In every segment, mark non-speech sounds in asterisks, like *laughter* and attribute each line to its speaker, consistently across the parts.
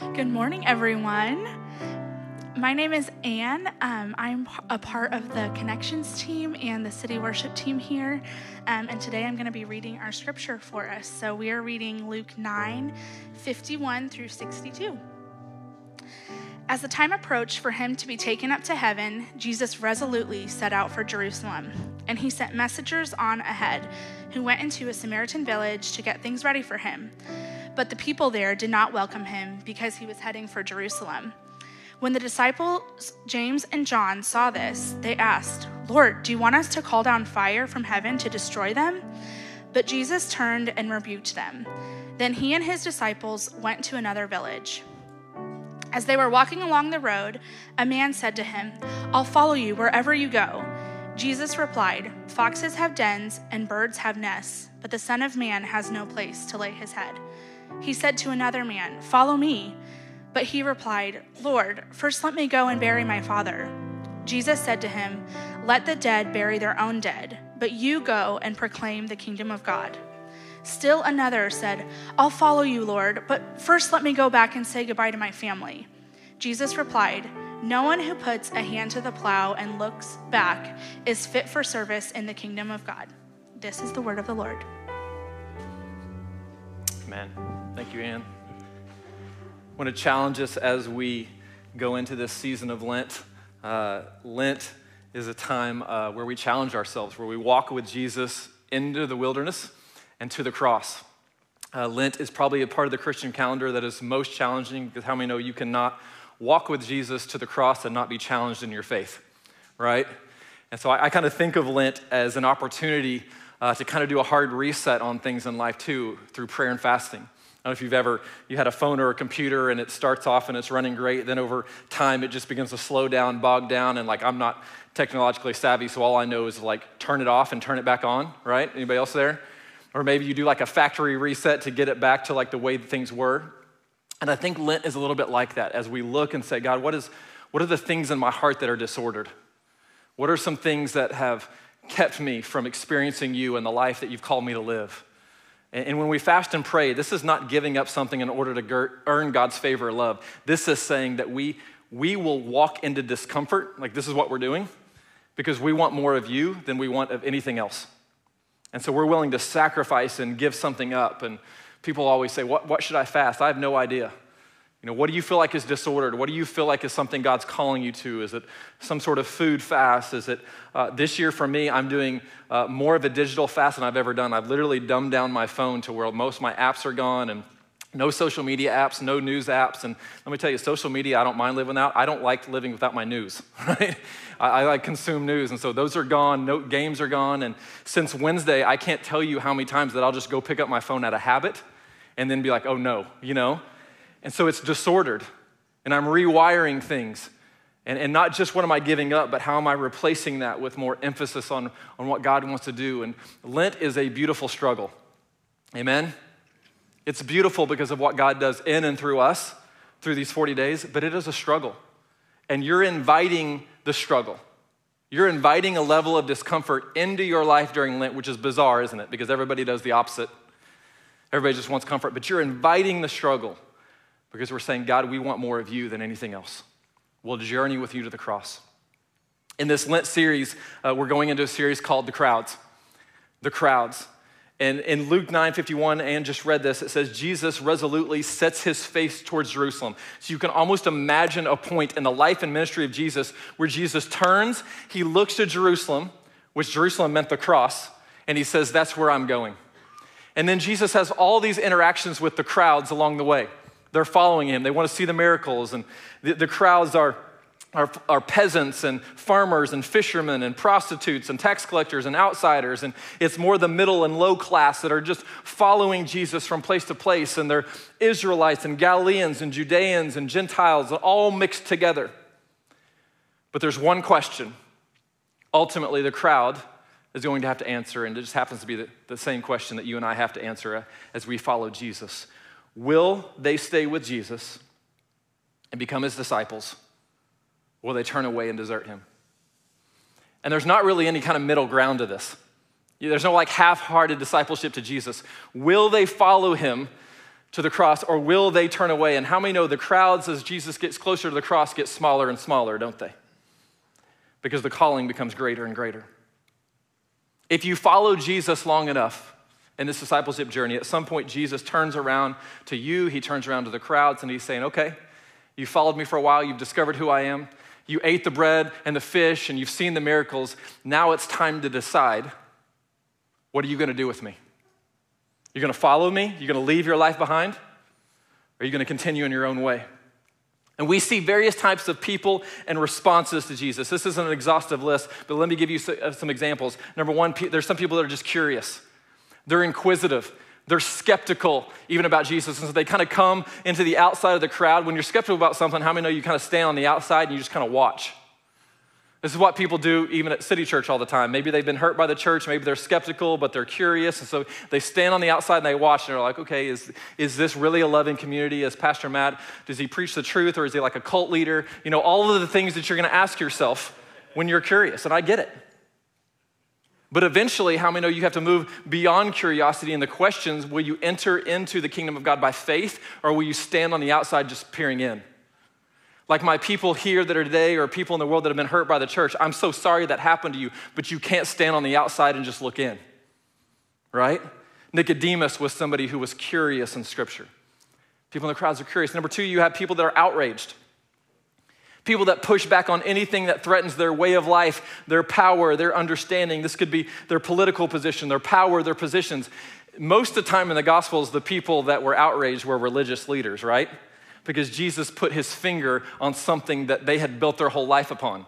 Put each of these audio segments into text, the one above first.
Speaker 1: Good morning, everyone. My name is Anne. Um, I'm a part of the Connections team and the City Worship team here. Um, and today I'm going to be reading our scripture for us. So we are reading Luke 9 51 through 62. As the time approached for him to be taken up to heaven, Jesus resolutely set out for Jerusalem. And he sent messengers on ahead who went into a Samaritan village to get things ready for him. But the people there did not welcome him because he was heading for Jerusalem. When the disciples James and John saw this, they asked, Lord, do you want us to call down fire from heaven to destroy them? But Jesus turned and rebuked them. Then he and his disciples went to another village. As they were walking along the road, a man said to him, I'll follow you wherever you go. Jesus replied, Foxes have dens and birds have nests, but the Son of Man has no place to lay his head. He said to another man, Follow me. But he replied, Lord, first let me go and bury my father. Jesus said to him, Let the dead bury their own dead, but you go and proclaim the kingdom of God. Still another said, I'll follow you, Lord, but first let me go back and say goodbye to my family. Jesus replied, No one who puts a hand to the plow and looks back is fit for service in the kingdom of God. This is the word of the Lord.
Speaker 2: Amen. Thank you, Anne. I want to challenge us as we go into this season of Lent. Uh, Lent is a time uh, where we challenge ourselves, where we walk with Jesus into the wilderness and to the cross. Uh, Lent is probably a part of the Christian calendar that is most challenging because how many know you cannot walk with Jesus to the cross and not be challenged in your faith, right? And so I, I kind of think of Lent as an opportunity uh, to kind of do a hard reset on things in life too through prayer and fasting. I don't know if you've ever you had a phone or a computer and it starts off and it's running great, then over time it just begins to slow down, bog down, and like I'm not technologically savvy, so all I know is like turn it off and turn it back on, right? Anybody else there? Or maybe you do like a factory reset to get it back to like the way things were. And I think Lent is a little bit like that as we look and say, God, what is what are the things in my heart that are disordered? What are some things that have kept me from experiencing you and the life that you've called me to live? And when we fast and pray, this is not giving up something in order to earn God's favor or love. This is saying that we, we will walk into discomfort, like this is what we're doing, because we want more of you than we want of anything else. And so we're willing to sacrifice and give something up. And people always say, What, what should I fast? I have no idea. You know, what do you feel like is disordered? What do you feel like is something God's calling you to? Is it some sort of food fast? Is it uh, this year for me? I'm doing uh, more of a digital fast than I've ever done. I've literally dumbed down my phone to where most of my apps are gone and no social media apps, no news apps. And let me tell you, social media, I don't mind living without. I don't like living without my news, *laughs* right? I, I like consume news. And so those are gone, no, games are gone. And since Wednesday, I can't tell you how many times that I'll just go pick up my phone out of habit and then be like, oh no, you know? And so it's disordered. And I'm rewiring things. And, and not just what am I giving up, but how am I replacing that with more emphasis on, on what God wants to do. And Lent is a beautiful struggle. Amen? It's beautiful because of what God does in and through us through these 40 days, but it is a struggle. And you're inviting the struggle. You're inviting a level of discomfort into your life during Lent, which is bizarre, isn't it? Because everybody does the opposite. Everybody just wants comfort, but you're inviting the struggle because we're saying, God, we want more of you than anything else. We'll journey with you to the cross. In this Lent series, uh, we're going into a series called The Crowds. The Crowds. And in Luke 9 51, Anne just read this, it says, Jesus resolutely sets his face towards Jerusalem. So you can almost imagine a point in the life and ministry of Jesus where Jesus turns, he looks to Jerusalem, which Jerusalem meant the cross, and he says, That's where I'm going. And then Jesus has all these interactions with the crowds along the way. They're following him. They want to see the miracles. And the, the crowds are, are, are, peasants and farmers and fishermen and prostitutes and tax collectors and outsiders. And it's more the middle and low class that are just following Jesus from place to place. And they're Israelites and Galileans and Judeans and Gentiles all mixed together. But there's one question. Ultimately, the crowd is going to have to answer, and it just happens to be the, the same question that you and I have to answer uh, as we follow Jesus. Will they stay with Jesus and become his disciples? Will they turn away and desert him? And there's not really any kind of middle ground to this. There's no like half hearted discipleship to Jesus. Will they follow him to the cross, or will they turn away? And how many know the crowds, as Jesus gets closer to the cross, get smaller and smaller, don't they? Because the calling becomes greater and greater. If you follow Jesus long enough in this discipleship journey, at some point Jesus turns around to you, he turns around to the crowds, and he's saying, Okay, you followed me for a while, you've discovered who I am, you ate the bread and the fish, and you've seen the miracles. Now it's time to decide what are you going to do with me? You're going to follow me? You're going to leave your life behind? Or are you going to continue in your own way? And we see various types of people and responses to Jesus. This isn't an exhaustive list, but let me give you uh, some examples. Number one, there's some people that are just curious, they're inquisitive. They're skeptical even about Jesus. And so they kind of come into the outside of the crowd. When you're skeptical about something, how many know you kind of stand on the outside and you just kind of watch? This is what people do even at City Church all the time. Maybe they've been hurt by the church, maybe they're skeptical, but they're curious. And so they stand on the outside and they watch and they're like, okay, is, is this really a loving community? Is Pastor Matt, does he preach the truth or is he like a cult leader? You know, all of the things that you're going to ask yourself when you're curious. And I get it. But eventually, how many know you have to move beyond curiosity and the questions will you enter into the kingdom of God by faith or will you stand on the outside just peering in? Like my people here that are today, or people in the world that have been hurt by the church, I'm so sorry that happened to you, but you can't stand on the outside and just look in, right? Nicodemus was somebody who was curious in Scripture. People in the crowds are curious. Number two, you have people that are outraged. People that push back on anything that threatens their way of life, their power, their understanding. This could be their political position, their power, their positions. Most of the time in the Gospels, the people that were outraged were religious leaders, right? because Jesus put his finger on something that they had built their whole life upon.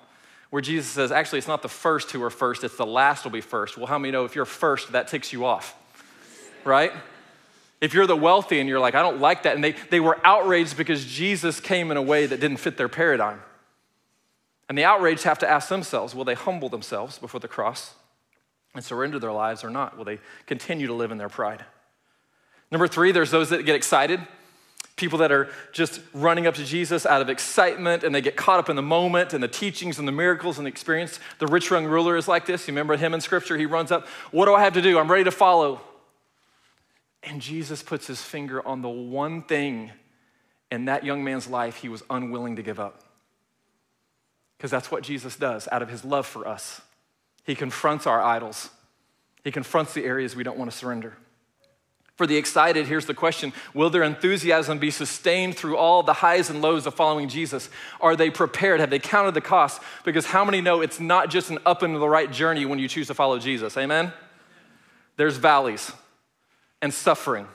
Speaker 2: Where Jesus says, actually, it's not the first who are first, it's the last will be first. Well, how many know if you're first, that ticks you off, right? If you're the wealthy and you're like, I don't like that, and they, they were outraged because Jesus came in a way that didn't fit their paradigm. And the outraged have to ask themselves will they humble themselves before the cross and surrender their lives or not? Will they continue to live in their pride? Number three, there's those that get excited people that are just running up to Jesus out of excitement and they get caught up in the moment and the teachings and the miracles and the experience. The rich young ruler is like this. You remember him in scripture? He runs up, What do I have to do? I'm ready to follow. And Jesus puts his finger on the one thing in that young man's life he was unwilling to give up. Because that's what Jesus does out of his love for us. He confronts our idols, he confronts the areas we don't want to surrender. For the excited, here's the question Will their enthusiasm be sustained through all the highs and lows of following Jesus? Are they prepared? Have they counted the cost? Because how many know it's not just an up and the right journey when you choose to follow Jesus? Amen? There's valleys and suffering.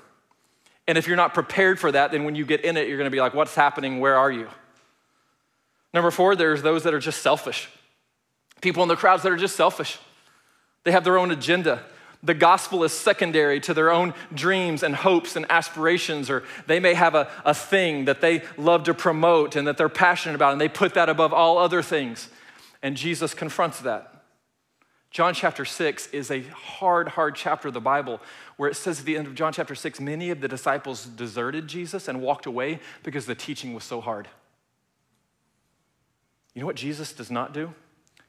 Speaker 2: And if you're not prepared for that, then when you get in it, you're to be like, What's happening? Where are you? Number four, there's those that are just selfish. People in the crowds that are just selfish. They have their own agenda the gospel is secondary to their own dreams and hopes and aspirations, or they may have a, a thing that they love to promote and that they're passionate about, and they put that above all other things. And Jesus confronts that. John chapter 6 is a hard, hard chapter of the Bible where it says at the end of John chapter 6 many of the disciples deserted Jesus and walked away because the teaching was so hard. You know what Jesus does not do?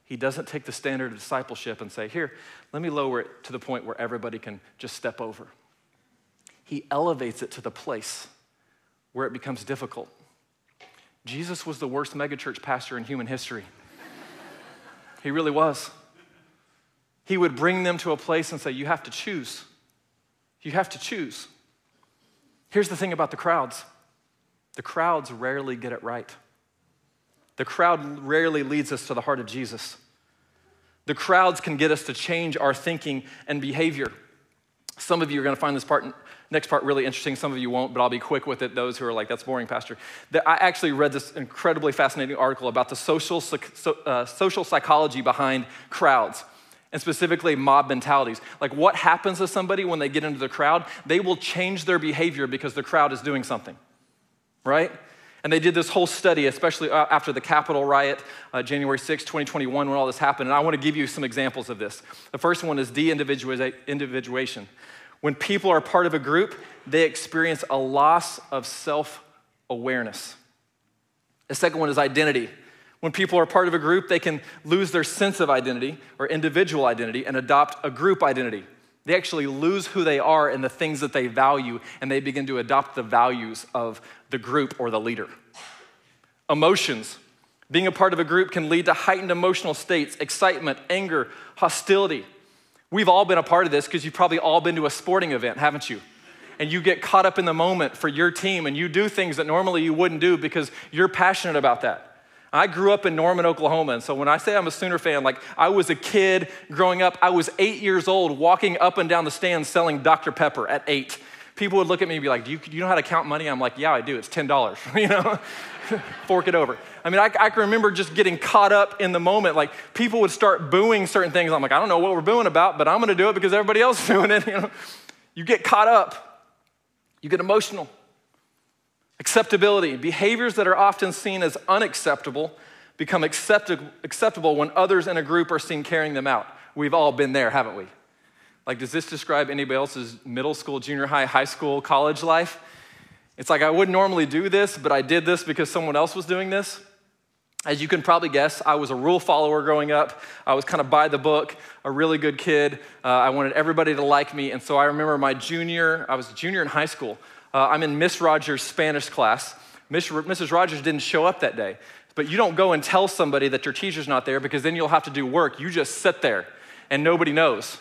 Speaker 2: He doesn't take the standard of discipleship and say, Here, let me lower it to the point where everybody can just step over. He elevates it to the place where it becomes difficult. Jesus was the worst megachurch pastor in human history. he really was. He would bring them to a place and say, You have to choose. You have to choose. Here's the thing about the crowds the crowds rarely get it right. The crowd rarely leads us to the heart of Jesus. The crowds can get us to change our thinking and behavior. Some of you are going to find this part, next part really interesting. Some of you won't, but I'll be quick with it. Those who are like, that's boring, Pastor. I actually read this incredibly fascinating article about the social, uh, social psychology behind crowds and specifically mob mentalities. Like what happens to somebody when they get into the crowd? They will change their behavior because the crowd is doing something, right? And they did this whole study, especially uh, after the Capitol riot, uh, January 6, 2021, when all this happened. And I want to give you some examples of this. The first one is de individuation. When people are part of a group, they experience a loss of self awareness. The second one is identity. When people are part of a group, they can lose their sense of identity or individual identity and adopt a group identity. They actually lose who they are and the things that they value, and they begin to adopt the values of the group or the leader. Emotions. Being a part of a group can lead to heightened emotional states, excitement, anger, hostility. We've all been a part of this because you've probably all been to a sporting event, haven't you? And you get caught up in the moment for your team and you do things that normally you wouldn't do because you're passionate about that. I grew up in Norman, Oklahoma, and so when I say I'm a Sooner fan, like I was a kid growing up, I was eight years old walking up and down the stands selling Dr. Pepper at eight. People would look at me and be like, Do you, do you know how to count money? I'm like, Yeah, I do. It's $10, *laughs* you know? *laughs* Fork it over. I mean, I, I, can remember just getting caught up in the moment. Like people would start booing certain things. I'm like, I don't know what we're booing about, but I'm going to do it because everybody else is *laughs* doing it. You know, you get caught up, you get emotional. Acceptability. Behaviors that are often seen as unacceptable become acceptable when others in a group are seen carrying them out. We've all been there, haven't we? Like, does this describe anybody else's middle school, junior high, high school, college life? It's like I wouldn't normally do this, but I did this because someone else was doing this. As you can probably guess, I was a rule follower growing up. I was kind of by the book, a really good kid. Uh, I wanted everybody to like me. And so I remember my junior, I was a junior in high school. Uh, I'm in Miss Rogers' Spanish class. Miss, Mrs. Rogers didn't show up that day. But you don't go and tell somebody that your teacher's not there because then you'll have to do work. You just sit there and nobody knows.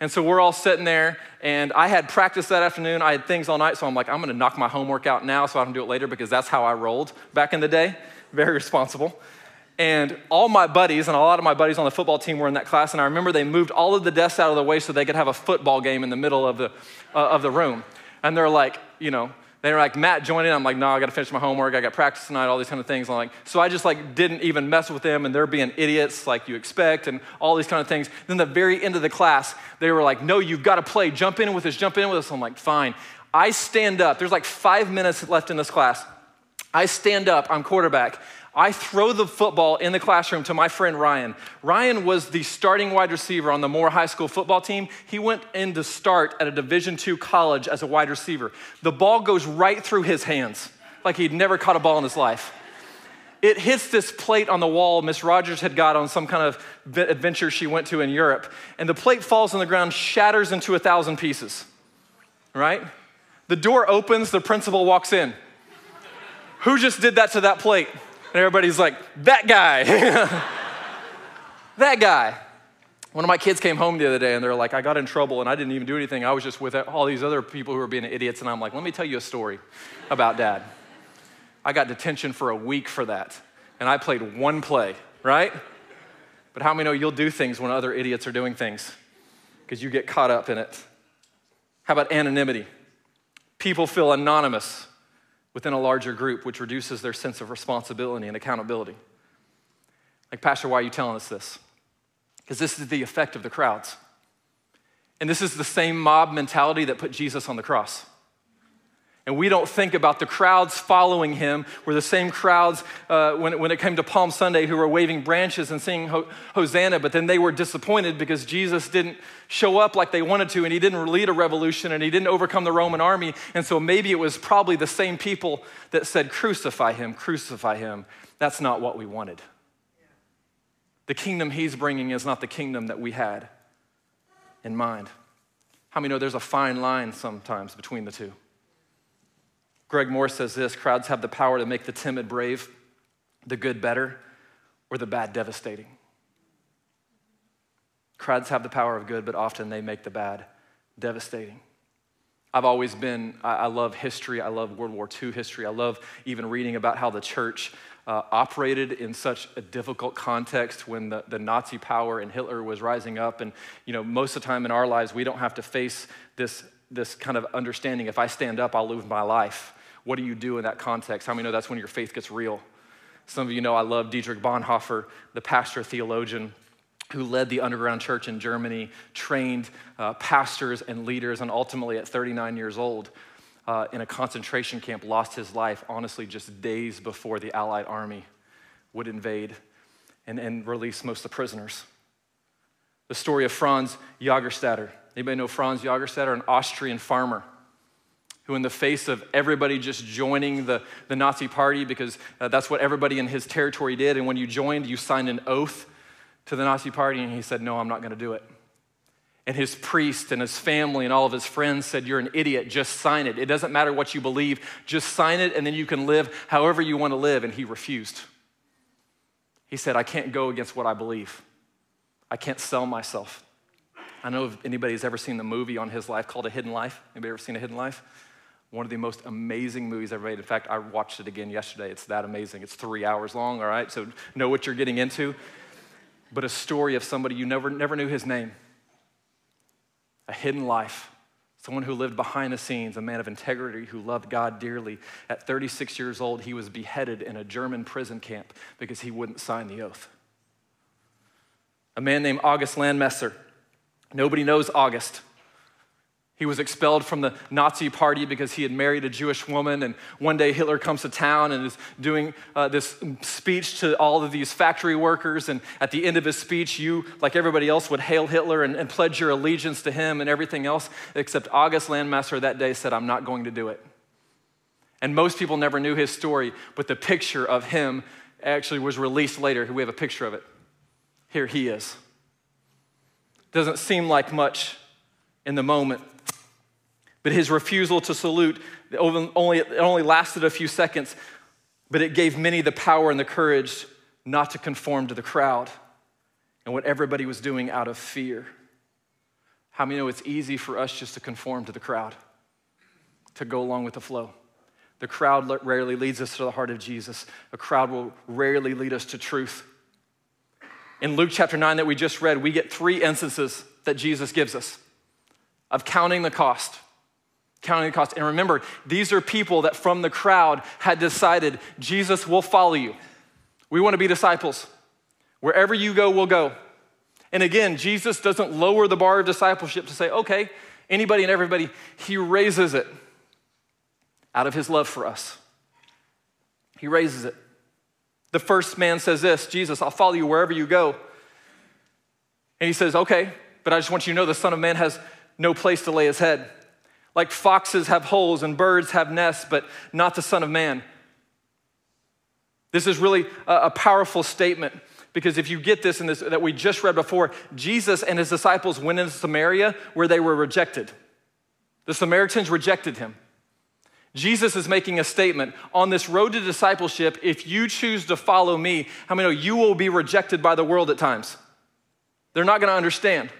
Speaker 2: And so we're all sitting there, and I had practice that afternoon. I had things all night, so I'm like, I'm gonna knock my homework out now so I can do it later because that's how I rolled back in the day. Very responsible. And all my buddies, and a lot of my buddies on the football team were in that class, and I remember they moved all of the desks out of the way so they could have a football game in the middle of the, uh, of the room. And they're like, you know, they were like, Matt, join in. I'm like, no, I got to finish my homework. I got practice tonight, all these kind of things. I'm like, so I just like didn't even mess with them, and they're being idiots like you expect, and all these kind of things. Then the very end of the class, they were like, no, you've got to play. Jump in with us. Jump in with us. I'm like, fine. I stand up. There's like five minutes left in this class. I stand up. I'm quarterback. I throw the football in the classroom to my friend Ryan. Ryan was the starting wide receiver on the Moore High School football team. He went in to start at a Division II college as a wide receiver. The ball goes right through his hands, like he'd never caught a ball in his life. It hits this plate on the wall Miss Rogers had got on some kind of adventure she went to in Europe, and the plate falls on the ground, shatters into a thousand pieces. Right? The door opens, the principal walks in. Who just did that to that plate? And everybody's like, that guy. *laughs* that guy. One of my kids came home the other day and they're like, I got in trouble and I didn't even do anything. I was just with all these other people who were being idiots. And I'm like, let me tell you a story about dad. I got detention for a week for that. And I played one play, right? But how many know you'll do things when other idiots are doing things? Because you get caught up in it. How about anonymity? People feel anonymous within a larger group, which reduces their sense of responsibility and accountability. Like, Pastor, why are you telling us this? Because this is the effect of the crowds. And this is the same mob mentality that put Jesus on the cross and we don't think about the crowds following him were the same crowds uh, when, when it came to Palm Sunday who were waving branches and singing Hosanna, but then they were disappointed because Jesus didn't show up like they wanted to, and he didn't lead a revolution, and he didn't overcome the Roman army. And so maybe it was probably the same people that said, Crucify him, crucify him. That's not what we wanted. The kingdom he's bringing is not the kingdom that we had in mind. How many know there's a fine line sometimes between the two? Greg Morse says this crowds have the power to make the timid brave, the good better, or the bad devastating. Crowds have the power of good, but often they make the bad devastating. I've always been, I love history. I love World War II history. I love even reading about how the church uh, operated in such a difficult context when the, the Nazi power and Hitler was rising up. And, you know, most of the time in our lives, we don't have to face this, this kind of understanding if I stand up, I'll lose my life. What do you do in that context? How many know that's when your faith gets real? Some of you know I love Dietrich Bonhoeffer, the pastor theologian who led the underground church in Germany, trained uh, pastors and leaders, and ultimately at 39 years old, uh, in a concentration camp, lost his life, honestly, just days before the Allied army would invade and, and release most of the prisoners. The story of Franz Jagerstatter. Anybody know Franz Jagerstatter, an Austrian farmer? Who, in the face of everybody just joining the, the Nazi party, because uh, that's what everybody in his territory did, and when you joined, you signed an oath to the Nazi party, and he said, No, I'm not going to do it. And his priest and his family and all of his friends said, You're an idiot, just sign it. It doesn't matter what you believe, just sign it, and then you can live however you want to live. And he refused. He said, I can't go against what I believe, I can't sell myself. I know if anybody's ever seen the movie on his life called A Hidden Life. Anybody ever seen A Hidden Life? One of the most amazing movies ever made. In fact, I watched it again yesterday. It's that amazing. It's three hours long, all right? So know what you're getting into. But a story of somebody you never, never knew his name. A hidden life. Someone who lived behind the scenes, a man of integrity who loved God dearly. At 36 years old, he was beheaded in a German prison camp because he wouldn't sign the oath. A man named August Landmesser Nobody knows August. He was expelled from the Nazi party because he had married a Jewish woman. And one day Hitler comes to town and is doing uh, this speech to all of these factory workers. And at the end of his speech, you, like everybody else, would hail Hitler and, and pledge your allegiance to him and everything else. Except August Landmesser that day said, I'm not going to do it. And most people never knew his story, but the picture of him actually was released later. We have a picture of it. Here he is. Doesn't seem like much in the moment. But his refusal to salute only, it only lasted a few seconds, but it gave many the power and the courage not to conform to the crowd and what everybody was doing out of fear. How many know it's easy for us just to conform to the crowd, to go along with the flow? The crowd rarely leads us to the heart of Jesus. A crowd will rarely lead us to truth. In Luke chapter 9 that we just read, we get three instances that Jesus gives us of counting the cost. Counting the cost. And remember, these are people that from the crowd had decided Jesus will follow you. We want to be disciples. Wherever you go, we'll go. And again, Jesus doesn't lower the bar of discipleship to say, okay, anybody and everybody. He raises it out of his love for us. He raises it. The first man says this Jesus, I'll follow you wherever you go. And he says, Okay, but I just want you to know the Son of Man has no place to lay his head. Like foxes have holes and birds have nests, but not the Son of Man. This is really a, powerful statement because if you get this in this that we just read before, Jesus and his disciples went into Samaria where they were rejected. The Samaritans rejected him. Jesus is making a statement on this road to discipleship. If you choose to follow me, how many know you will be rejected by the world at times? They're not going to understand.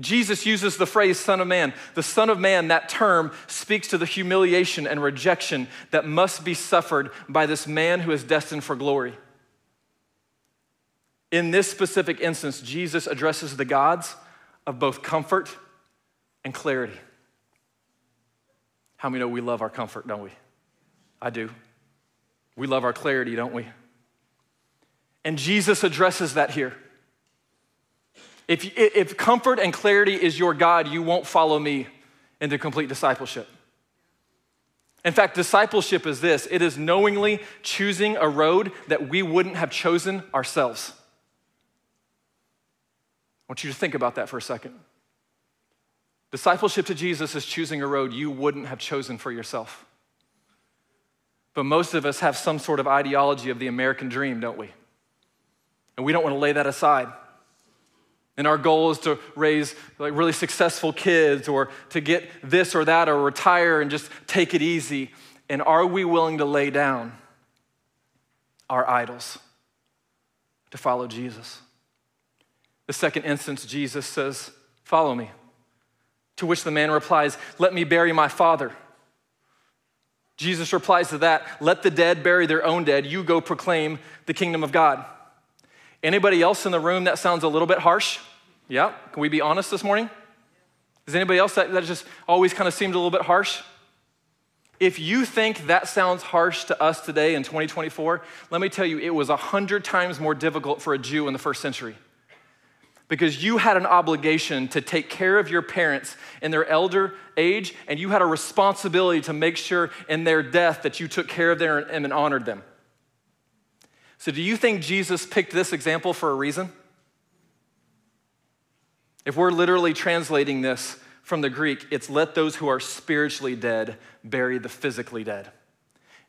Speaker 2: Jesus uses the phrase Son of Man. The Son of Man, that term, speaks to the humiliation and rejection that must be suffered by this man who is destined for glory. In this specific instance, Jesus addresses the gods of both comfort and clarity. How many know we love our comfort, don't we? I do. We love our clarity, don't we? And Jesus addresses that here. If, if comfort and clarity is your God, you won't follow me into complete discipleship. In fact, discipleship is this it is knowingly choosing a road that we wouldn't have chosen ourselves. I want you to think about that for a second. Discipleship to Jesus is choosing a road you wouldn't have chosen for yourself. But most of us have some sort of ideology of the American dream, don't we? And we don't want to lay that aside. And our goal is to raise like really successful kids or to get this or that or retire and just take it easy. And are we willing to lay down our idols to follow Jesus? The second instance, Jesus says, Follow me. To which the man replies, Let me bury my father. Jesus replies to that, Let the dead bury their own dead. You go proclaim the kingdom of God. Anybody else in the room that sounds a little bit harsh? Yeah? Can we be honest this morning? Is anybody else that, that just always kind of seemed a little bit harsh? If you think that sounds harsh to us today in 2024, let me tell you, it was a hundred times more difficult for a Jew in the first century because you had an obligation to take care of your parents in their elder age, and you had a responsibility to make sure in their death that you took care of them and honored them. So, do you think Jesus picked this example for a reason? If we're literally translating this from the Greek, it's let those who are spiritually dead bury the physically dead.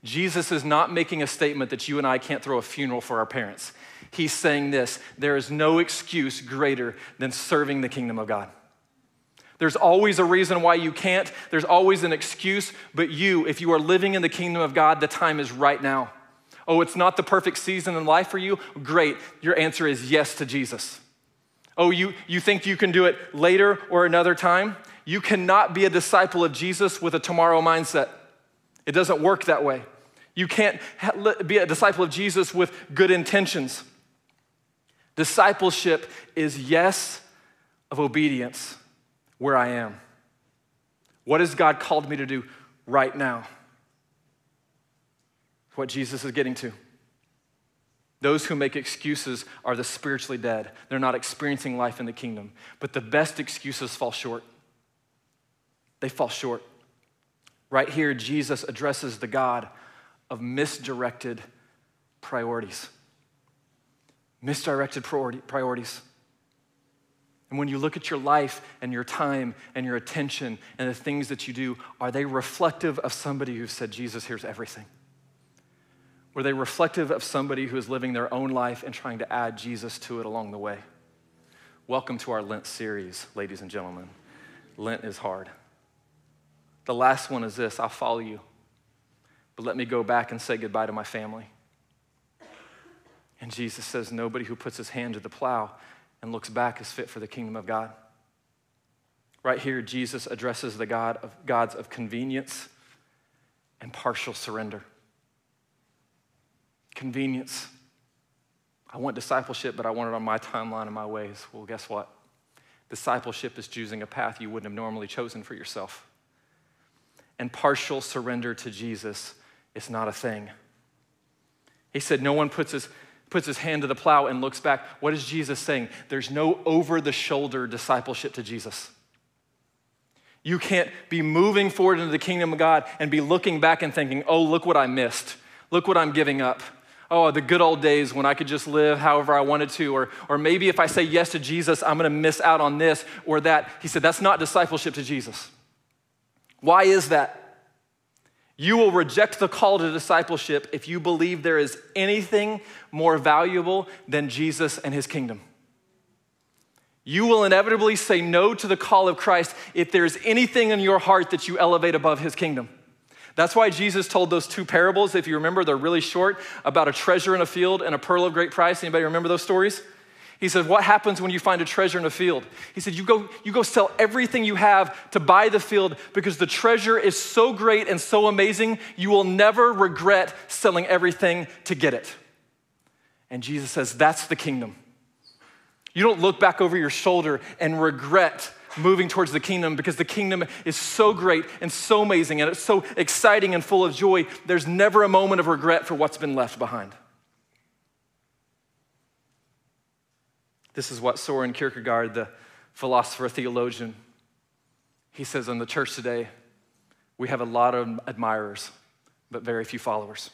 Speaker 2: Jesus is not making a statement that you and I can't throw a funeral for our parents. He's saying this there is no excuse greater than serving the kingdom of God. There's always a reason why you can't, there's always an excuse, but you, if you are living in the kingdom of God, the time is right now. Oh, it's not the perfect season in life for you? Great. Your answer is yes to Jesus. Oh, you, you think you can do it later or another time? You cannot be a disciple of Jesus with a tomorrow mindset. It doesn't work that way. You can't be a disciple of Jesus with good intentions. Discipleship is yes of obedience where I am. What has God called me to do right now? What Jesus is getting to. Those who make excuses are the spiritually dead. They're not experiencing life in the kingdom. But the best excuses fall short. They fall short. Right here, Jesus addresses the God of misdirected priorities. Misdirected priorities. And when you look at your life and your time and your attention and the things that you do, are they reflective of somebody who said, Jesus, here's everything? Were they reflective of somebody who is living their own life and trying to add Jesus to it along the way? Welcome to our Lent series, ladies and gentlemen. Lent is hard. The last one is this I'll follow you, but let me go back and say goodbye to my family. And Jesus says, Nobody who puts his hand to the plow and looks back is fit for the kingdom of God. Right here, Jesus addresses the God of gods of convenience and partial surrender. Convenience. I want discipleship, but I want it on my timeline and my ways. Well, guess what? Discipleship is choosing a path you wouldn't have normally chosen for yourself. And partial surrender to Jesus is not a thing. He said, No one puts his, puts his hand to the plow and looks back. What is Jesus saying? There's no over the shoulder discipleship to Jesus. You can't be moving forward into the kingdom of God and be looking back and thinking, oh, look what I missed. Look what I'm giving up oh, the good old days when I could just live however I wanted to, or, or maybe if I say yes to Jesus, I'm gonna miss out on this or that. He said, that's not discipleship to Jesus. Why is that? You will reject the call to discipleship if you believe there is anything more valuable than Jesus and his kingdom. You will inevitably say no to the call of Christ if there's anything in your heart that you elevate above his kingdom. That's why Jesus told those two parables, if you remember, they're really short, about a treasure in a field and a pearl of great price. Anybody remember those stories? He said, What happens when you find a treasure in a field? He said, you go, you go sell everything you have to buy the field because the treasure is so great and so amazing, you will never regret selling everything to get it. And Jesus says, That's the kingdom. You don't look back over your shoulder and regret moving towards the kingdom because the kingdom is so great and so amazing and it's so exciting and full of joy. There's never a moment of regret for what's been left behind. This is what Soren Kierkegaard, the philosopher theologian, he says in the church today, we have a lot of admirers, but very few followers.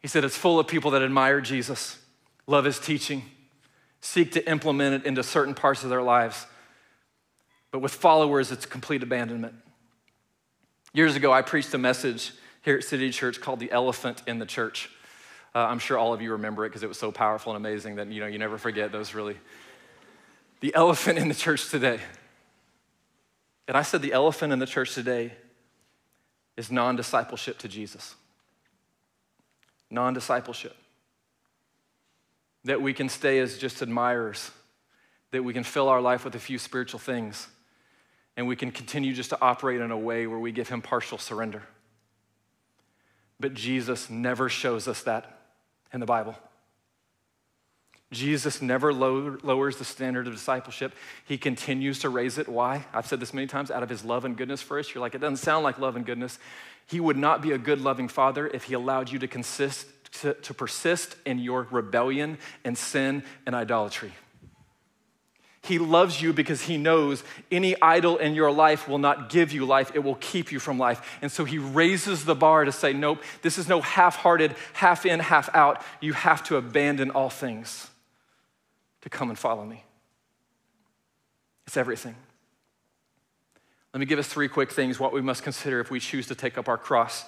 Speaker 2: He said it's full of people that admire Jesus, love his teaching, seek to implement it into certain parts of their lives, but with followers, it's complete abandonment. Years ago, I preached a message here at City Church called The Elephant in the Church. Uh, I'm sure all of you remember it because it was so powerful and amazing that you know you never forget those really. The elephant in the church today. And I said the elephant in the church today is non discipleship to Jesus. Non discipleship. That we can stay as just admirers, that we can fill our life with a few spiritual things and we can continue just to operate in a way where we give him partial surrender. But Jesus never shows us that in the Bible. Jesus never lowers the standard of discipleship. He continues to raise it. Why? I've said this many times out of his love and goodness for us. You're like, it doesn't sound like love and goodness. He would not be a good, loving father if he allowed you to, consist, to, to persist in your rebellion and sin and idolatry. He loves you because he knows any idol in your life will not give you life, it will keep you from life. And so he raises the bar to say, Nope, this is no half hearted, half in, half out. You have to abandon all things to come and follow me. It's everything. Let me give us three quick things what we must consider if we choose to take up our cross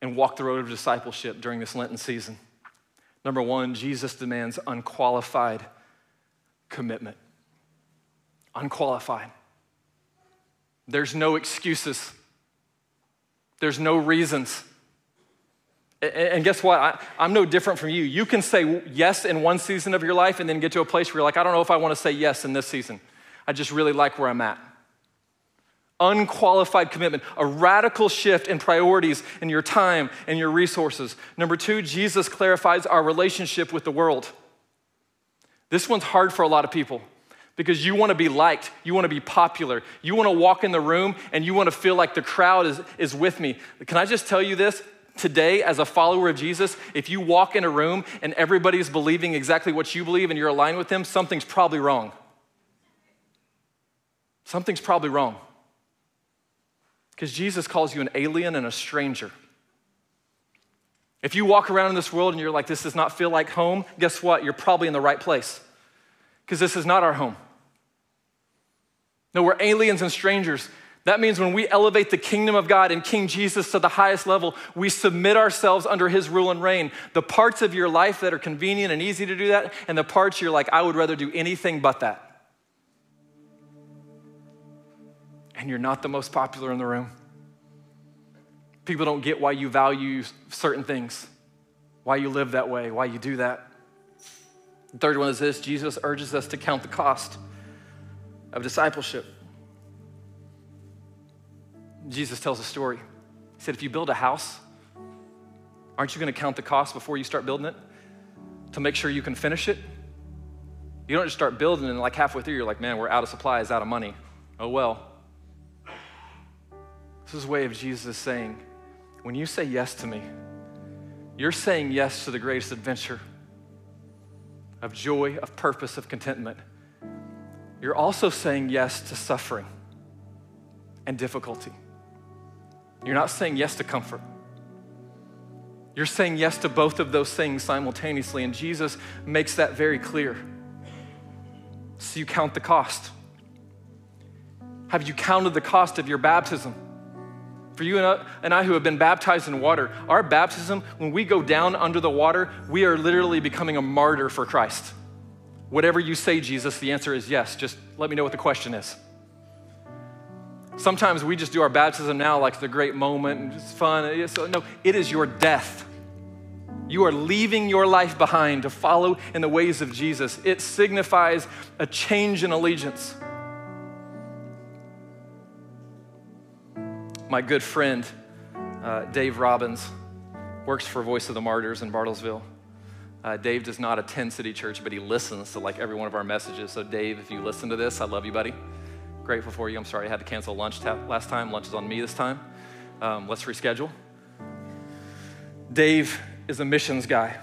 Speaker 2: and walk the road of discipleship during this Lenten season. Number one, Jesus demands unqualified commitment. Unqualified. There's no excuses, there's no reasons. And guess what? I, am no different from you. You can say yes in one season of your life and then get to a place where you're like, I don't know if I want to say yes in this season. I just really like where I'm at unqualified commitment, a radical shift in priorities in your time and your resources. Number two, Jesus clarifies our relationship with the world. This one's hard for a lot of people because you want to be liked, you want to be popular, you want to walk in the room and you want to feel like the crowd is, is with me. Can I just tell you this? Today, as a follower of Jesus, if you walk in a room and everybody's believing exactly what you believe and you're aligned with them, something's probably wrong. Something's probably wrong. Because Jesus calls you an alien and a stranger. If you walk around in this world and you're like, this does not feel like home, guess what? You're probably in the right place. Because this is not our home. No, we're aliens and strangers. That means when we elevate the kingdom of God and King Jesus to the highest level, we submit ourselves under his rule and reign. The parts of your life that are convenient and easy to do that, and the parts you're like, I would rather do anything but that. and you're not the most popular in the room. People don't get why you value certain things, why you live that way, why you do that. The third one is this Jesus urges us to count the cost of discipleship. Jesus tells a story. He said, If you build a house, aren't you going to count the cost before you start building it to make sure you can finish it? You don't just start building and like halfway through, you're like, man, we're out of supplies, out of money. Oh well. This is a way of Jesus saying, when you say yes to me, you're saying yes to the greatest adventure of joy, of purpose, of contentment. You're also saying yes to suffering and difficulty. You're not saying yes to comfort. You're saying yes to both of those things simultaneously, and Jesus makes that very clear. So you count the cost. Have you counted the cost of your baptism? For you and I, who have been baptized in water, our baptism, when we go down under the water, we are literally becoming a martyr for Christ. Whatever you say, Jesus, the answer is yes. Just let me know what the question is. Sometimes we just do our baptism now like the great moment and it's fun. No, it is your death. You are leaving your life behind to follow in the ways of Jesus. It signifies a change in allegiance. My good friend, uh, Dave Robbins, works for Voice of the Martyrs in Bartlesville. Uh, Dave does not attend City Church, but he listens to like every one of our messages. So, Dave, if you listen to this, I love you, buddy. Grateful for you. I'm sorry I had to cancel lunch ta- last time. Lunch is on me this time. Um, let's reschedule. Dave is a missions guy.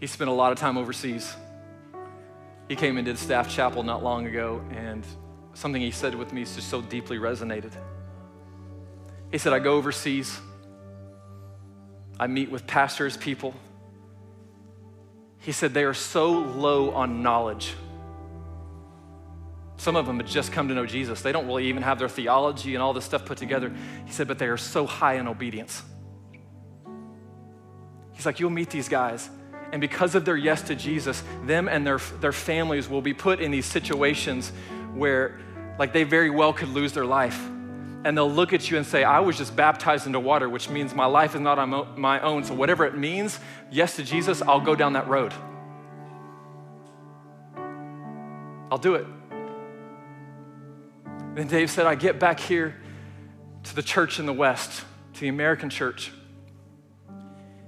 Speaker 2: He spent a lot of time overseas. He came and did staff chapel not long ago, and something he said with me just so deeply resonated. He said, I go overseas, I meet with pastors, people. He said, they are so low on knowledge. Some of them had just come to know Jesus. They don't really even have their theology and all this stuff put together. He said, but they are so high in obedience. He's like, you'll meet these guys, and because of their yes to Jesus, them and their, their families will be put in these situations where, like, they very well could lose their life and they'll look at you and say, I was just baptized into water, which means my life is not on my own. So, whatever it means, yes to Jesus, I'll go down that road. I'll do it. Then Dave said, I get back here to the church in the West, to the American church.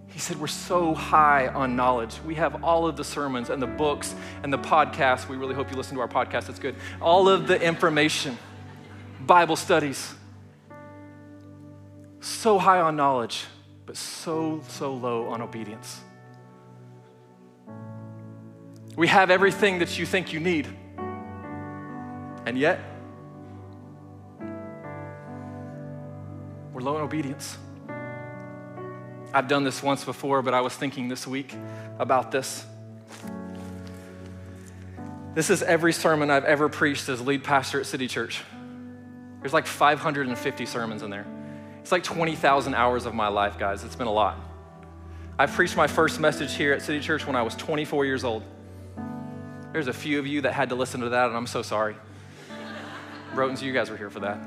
Speaker 2: He said, We're so high on knowledge. We have all of the sermons and the books and the podcasts. We really hope you listen to our podcast, it's good. All of the information, Bible studies so high on knowledge, but so, so low on obedience. We have everything that you think you need, and yet we're low in obedience. I've done this once before, but I was thinking this week about this. This is every sermon I've ever preached as lead pastor at City Church. There's like 550 sermons in there. It's like 20,000 hours of my life, guys. It's been a lot. I preached my first message here at City Church when I was 24 years old. There's a few of you that had to listen to that, and I'm so sorry. *laughs* Brotons, you guys were here for that.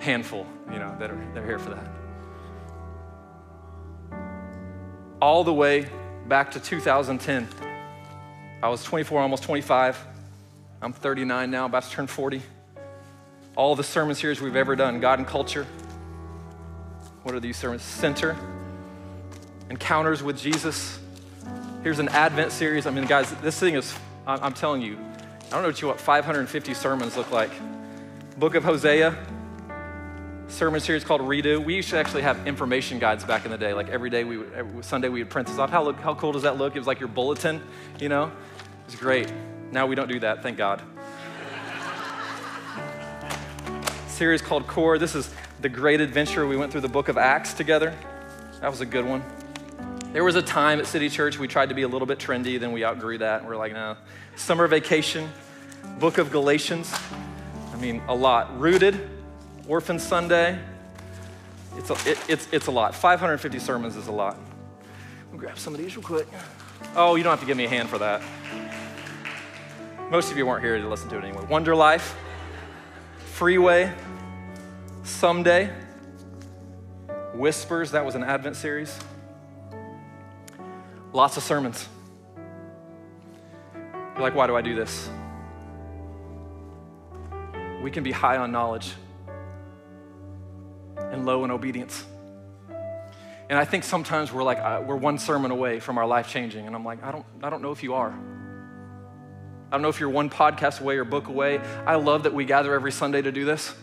Speaker 2: Handful, you know, that are they're here for that. All the way back to 2010. I was 24, almost 25. I'm 39 now, about to turn 40. All the sermon series we've ever done, God and Culture. What are these sermons? Center, Encounters with Jesus. Here's an Advent series. I mean, guys, this thing is, I'm telling you, I don't know what you what 550 sermons look like. Book of Hosea, sermon series called Redo. We used to actually have information guides back in the day. Like every day, we would, every Sunday, we would print this off. How, look, how cool does that look? It was like your bulletin, you know? It was great. Now we don't do that, thank God. *laughs* series called Core. This is the great adventure. We went through the book of Acts together. That was a good one. There was a time at City Church we tried to be a little bit trendy, then we outgrew that, we're like, no. Summer vacation, book of Galatians. I mean, a lot. Rooted, Orphan Sunday. It's a, it, it's, it's a lot. 550 sermons is a lot. I'll grab some of these real quick. Oh, you don't have to give me a hand for that. Most of you weren't here to listen to it anyway. Wonder Life, Freeway, Someday, Whispers, that was an Advent series. Lots of sermons. You're like, why do I do this? We can be high on knowledge and low in obedience. And I think sometimes we're like, uh, we're one sermon away from our life changing. And I'm like, I don't, I don't know if you are. I don't know if you're one podcast away or book away. I love that we gather every Sunday to do this.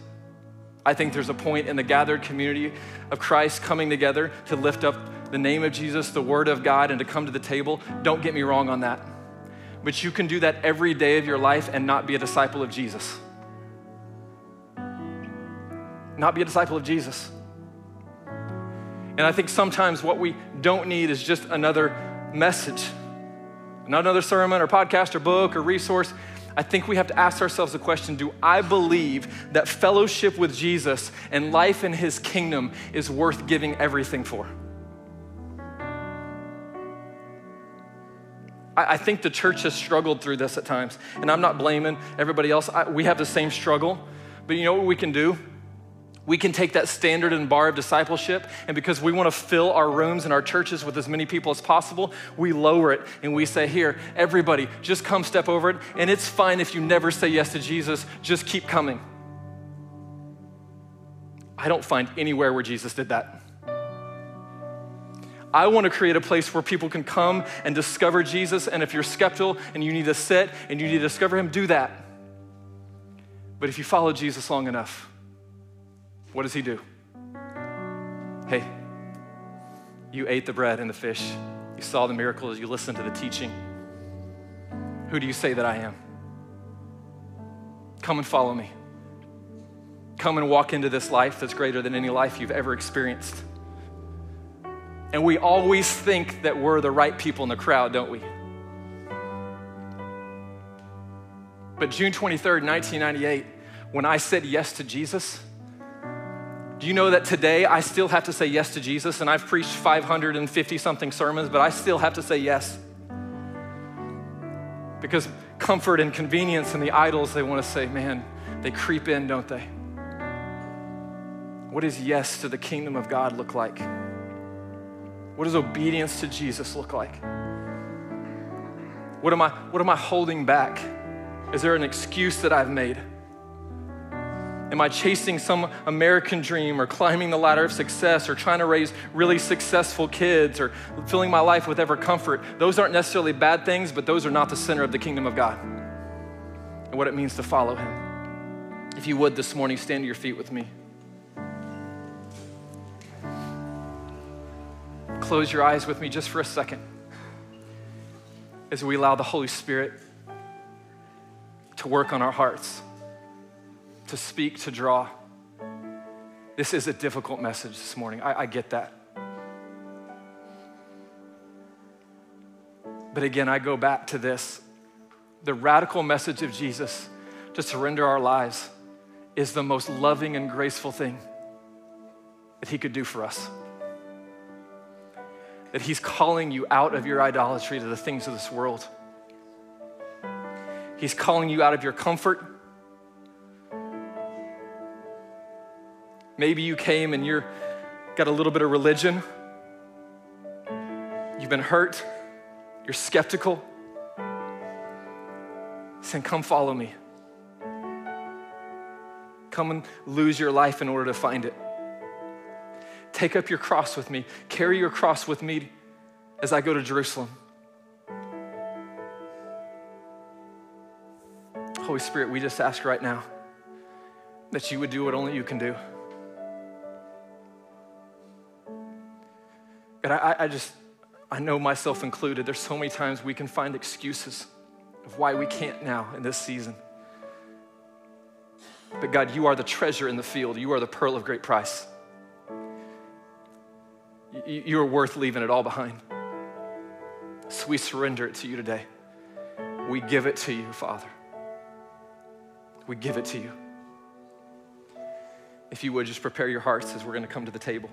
Speaker 2: I think there's a point in the gathered community of Christ coming together to lift up the name of Jesus, the Word of God, and to come to the table. Don't get me wrong on that. But you can do that every day of your life and not be a disciple of Jesus not be a disciple of Jesus. And I think sometimes what we don't need is just another message, not another sermon or podcast or book or resource. I think we have to ask ourselves the question do I believe that fellowship with Jesus and life in his kingdom is worth giving everything for? I, think the church has struggled through this at times, and I'm not blaming everybody else. I, we have the same struggle, but you know what we can do? We can take that standard and bar of discipleship, and because we want to fill our rooms and our churches with as many people as possible, we lower it and we say, Here, everybody, just come step over it. And it's fine if you never say yes to Jesus, just keep coming. I don't find anywhere where Jesus did that. I want to create a place where people can come and discover Jesus. And if you're skeptical and you need to sit and you need to discover him, do that. But if you follow Jesus long enough, what does he do? Hey, you ate the bread and the fish. You saw the miracles. You listened to the teaching. Who do you say that I am? Come and follow me. Come and walk into this life that's greater than any life you've ever experienced. And we always think that we're the right people in the crowd, don't we? But June 23rd, 1998, when I said yes to Jesus, do you know that today I still have to say yes to Jesus? And I've preached 550 something sermons, but I still have to say yes. Because comfort and convenience and the idols, they want to say, man, they creep in, don't they? What does yes to the kingdom of God look like? What does obedience to Jesus look like? What am I, what am I holding back? Is there an excuse that I've made? Am I chasing some American dream or climbing the ladder of success or trying to raise really successful kids or filling my life with ever comfort? Those aren't necessarily bad things, but those are not the center of the kingdom of God and what it means to follow Him. If you would this morning, stand to your feet with me. Close your eyes with me just for a second as we allow the Holy Spirit to work on our hearts to speak, to draw. This is a difficult message this morning. I, I get that. But again, I go back to this the radical message of Jesus to surrender our lives is the most loving and graceful thing. that He could do for us. That He's calling you out of your idolatry to the things of this world. He's calling you out of your comfort. Maybe you came and you're got a little bit of religion. You've been hurt. You're skeptical. Saying, Come follow me. Come and lose your life in order to find it. Take up your cross with me. Carry your cross with me as I go to Jerusalem. Holy Spirit, we just ask right now that you would do what only you can do. God, I, I just, I know myself included, there's so many times we can find excuses of why we can't now in this season. But God, you are the treasure in the field. You are the pearl of great price. You are worth leaving it all behind. So we surrender it to you today. We give it to you, Father. We give it to you. If you would just prepare your hearts as we're going to come to the table.